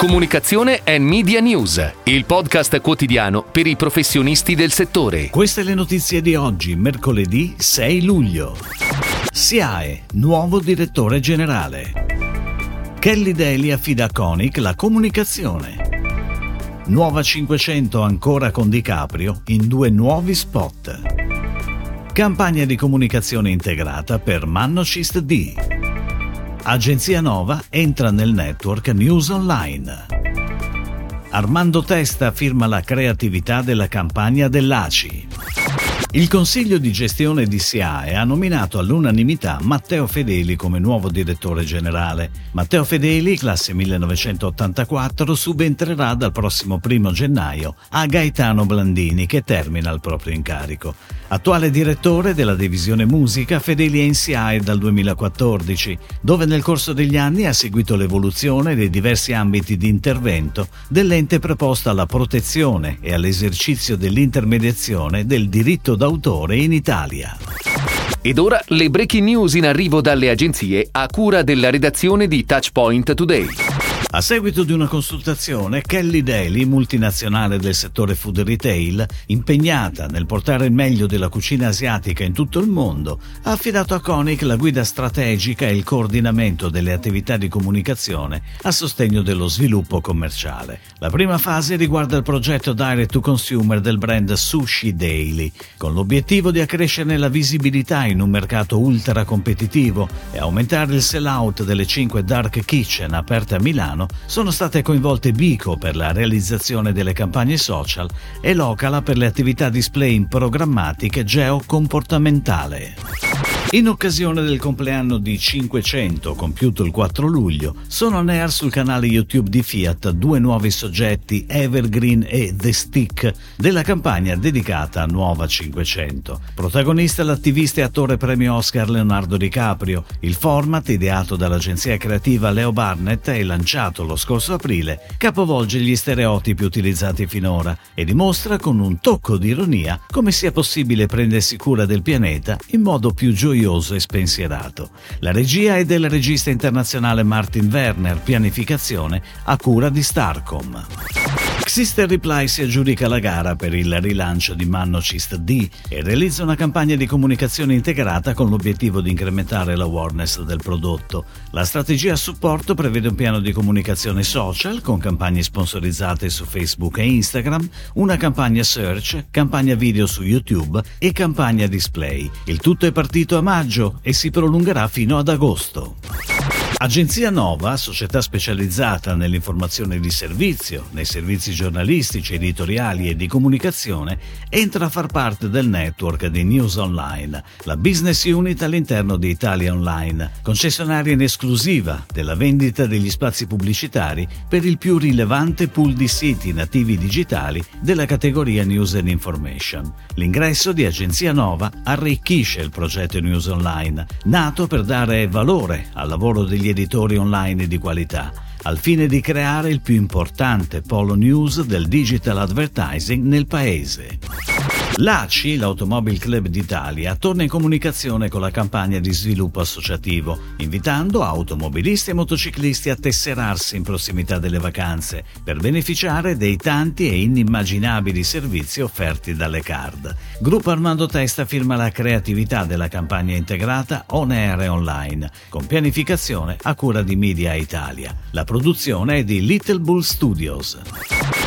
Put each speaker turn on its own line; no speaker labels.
Comunicazione e Media News, il podcast quotidiano per i professionisti del settore.
Queste le notizie di oggi, mercoledì 6 luglio. SIAE, nuovo direttore generale. Kelly Daly affida a Conic la comunicazione. Nuova 500 ancora con DiCaprio in due nuovi spot. Campagna di comunicazione integrata per Mannocist D. Agenzia Nova entra nel network News Online. Armando Testa firma la creatività della campagna dell'ACI. Il Consiglio di gestione di SIAE ha nominato all'unanimità Matteo Fedeli come nuovo direttore generale. Matteo Fedeli, classe 1984, subentrerà dal prossimo 1 gennaio a Gaetano Blandini che termina il proprio incarico. Attuale direttore della divisione musica, Fedeli è in SIAE dal 2014, dove nel corso degli anni ha seguito l'evoluzione dei diversi ambiti di intervento dell'ente preposto alla protezione e all'esercizio dell'intermediazione del diritto d'autore in Italia.
Ed ora le breaking news in arrivo dalle agenzie a cura della redazione di Touchpoint Today.
A seguito di una consultazione, Kelly Daly, multinazionale del settore food retail, impegnata nel portare il meglio della cucina asiatica in tutto il mondo, ha affidato a Koenig la guida strategica e il coordinamento delle attività di comunicazione a sostegno dello sviluppo commerciale. La prima fase riguarda il progetto Direct to Consumer del brand Sushi Daily, con l'obiettivo di accrescere la visibilità in un mercato ultra competitivo e aumentare il sell-out delle 5 dark kitchen aperte a Milano Milano sono state coinvolte Bico per la realizzazione delle campagne social e Locala per le attività display in programmatica geocomportamentale. In occasione del compleanno di 500, compiuto il 4 luglio, sono on air sul canale YouTube di Fiat due nuovi soggetti, Evergreen e The Stick, della campagna dedicata a Nuova 500. Protagonista l'attivista e attore premio Oscar Leonardo DiCaprio. Il format, ideato dall'agenzia creativa Leo Barnett e lanciato lo scorso aprile, capovolge gli stereotipi utilizzati finora e dimostra con un tocco di ironia come sia possibile prendersi cura del pianeta in modo più gioioso curioso e spensierato. La regia è del regista internazionale Martin Werner, pianificazione a cura di Starcom. Sister Reply si aggiudica la gara per il rilancio di Mannocist D e realizza una campagna di comunicazione integrata con l'obiettivo di incrementare l'awareness del prodotto. La strategia a supporto prevede un piano di comunicazione social con campagne sponsorizzate su Facebook e Instagram, una campagna search, campagna video su YouTube e campagna display. Il tutto è partito a maggio e si prolungherà fino ad agosto. Agenzia Nova, società specializzata nell'informazione di servizio, nei servizi giornalistici, editoriali e di comunicazione, entra a far parte del network di News Online, la business unit all'interno di Italia Online, concessionaria in esclusiva della vendita degli spazi pubblicitari per il più rilevante pool di siti nativi digitali della categoria News and Information. L'ingresso di Agenzia Nova arricchisce il progetto News Online, nato per dare valore al lavoro degli editori online di qualità, al fine di creare il più importante polo news del digital advertising nel paese. L'ACI, l'Automobile Club d'Italia, torna in comunicazione con la campagna di sviluppo associativo, invitando automobilisti e motociclisti a tesserarsi in prossimità delle vacanze per beneficiare dei tanti e inimmaginabili servizi offerti dalle card. Gruppo Armando Testa firma la creatività della campagna integrata on air e online, con pianificazione a cura di Media Italia. La produzione è di Little Bull Studios.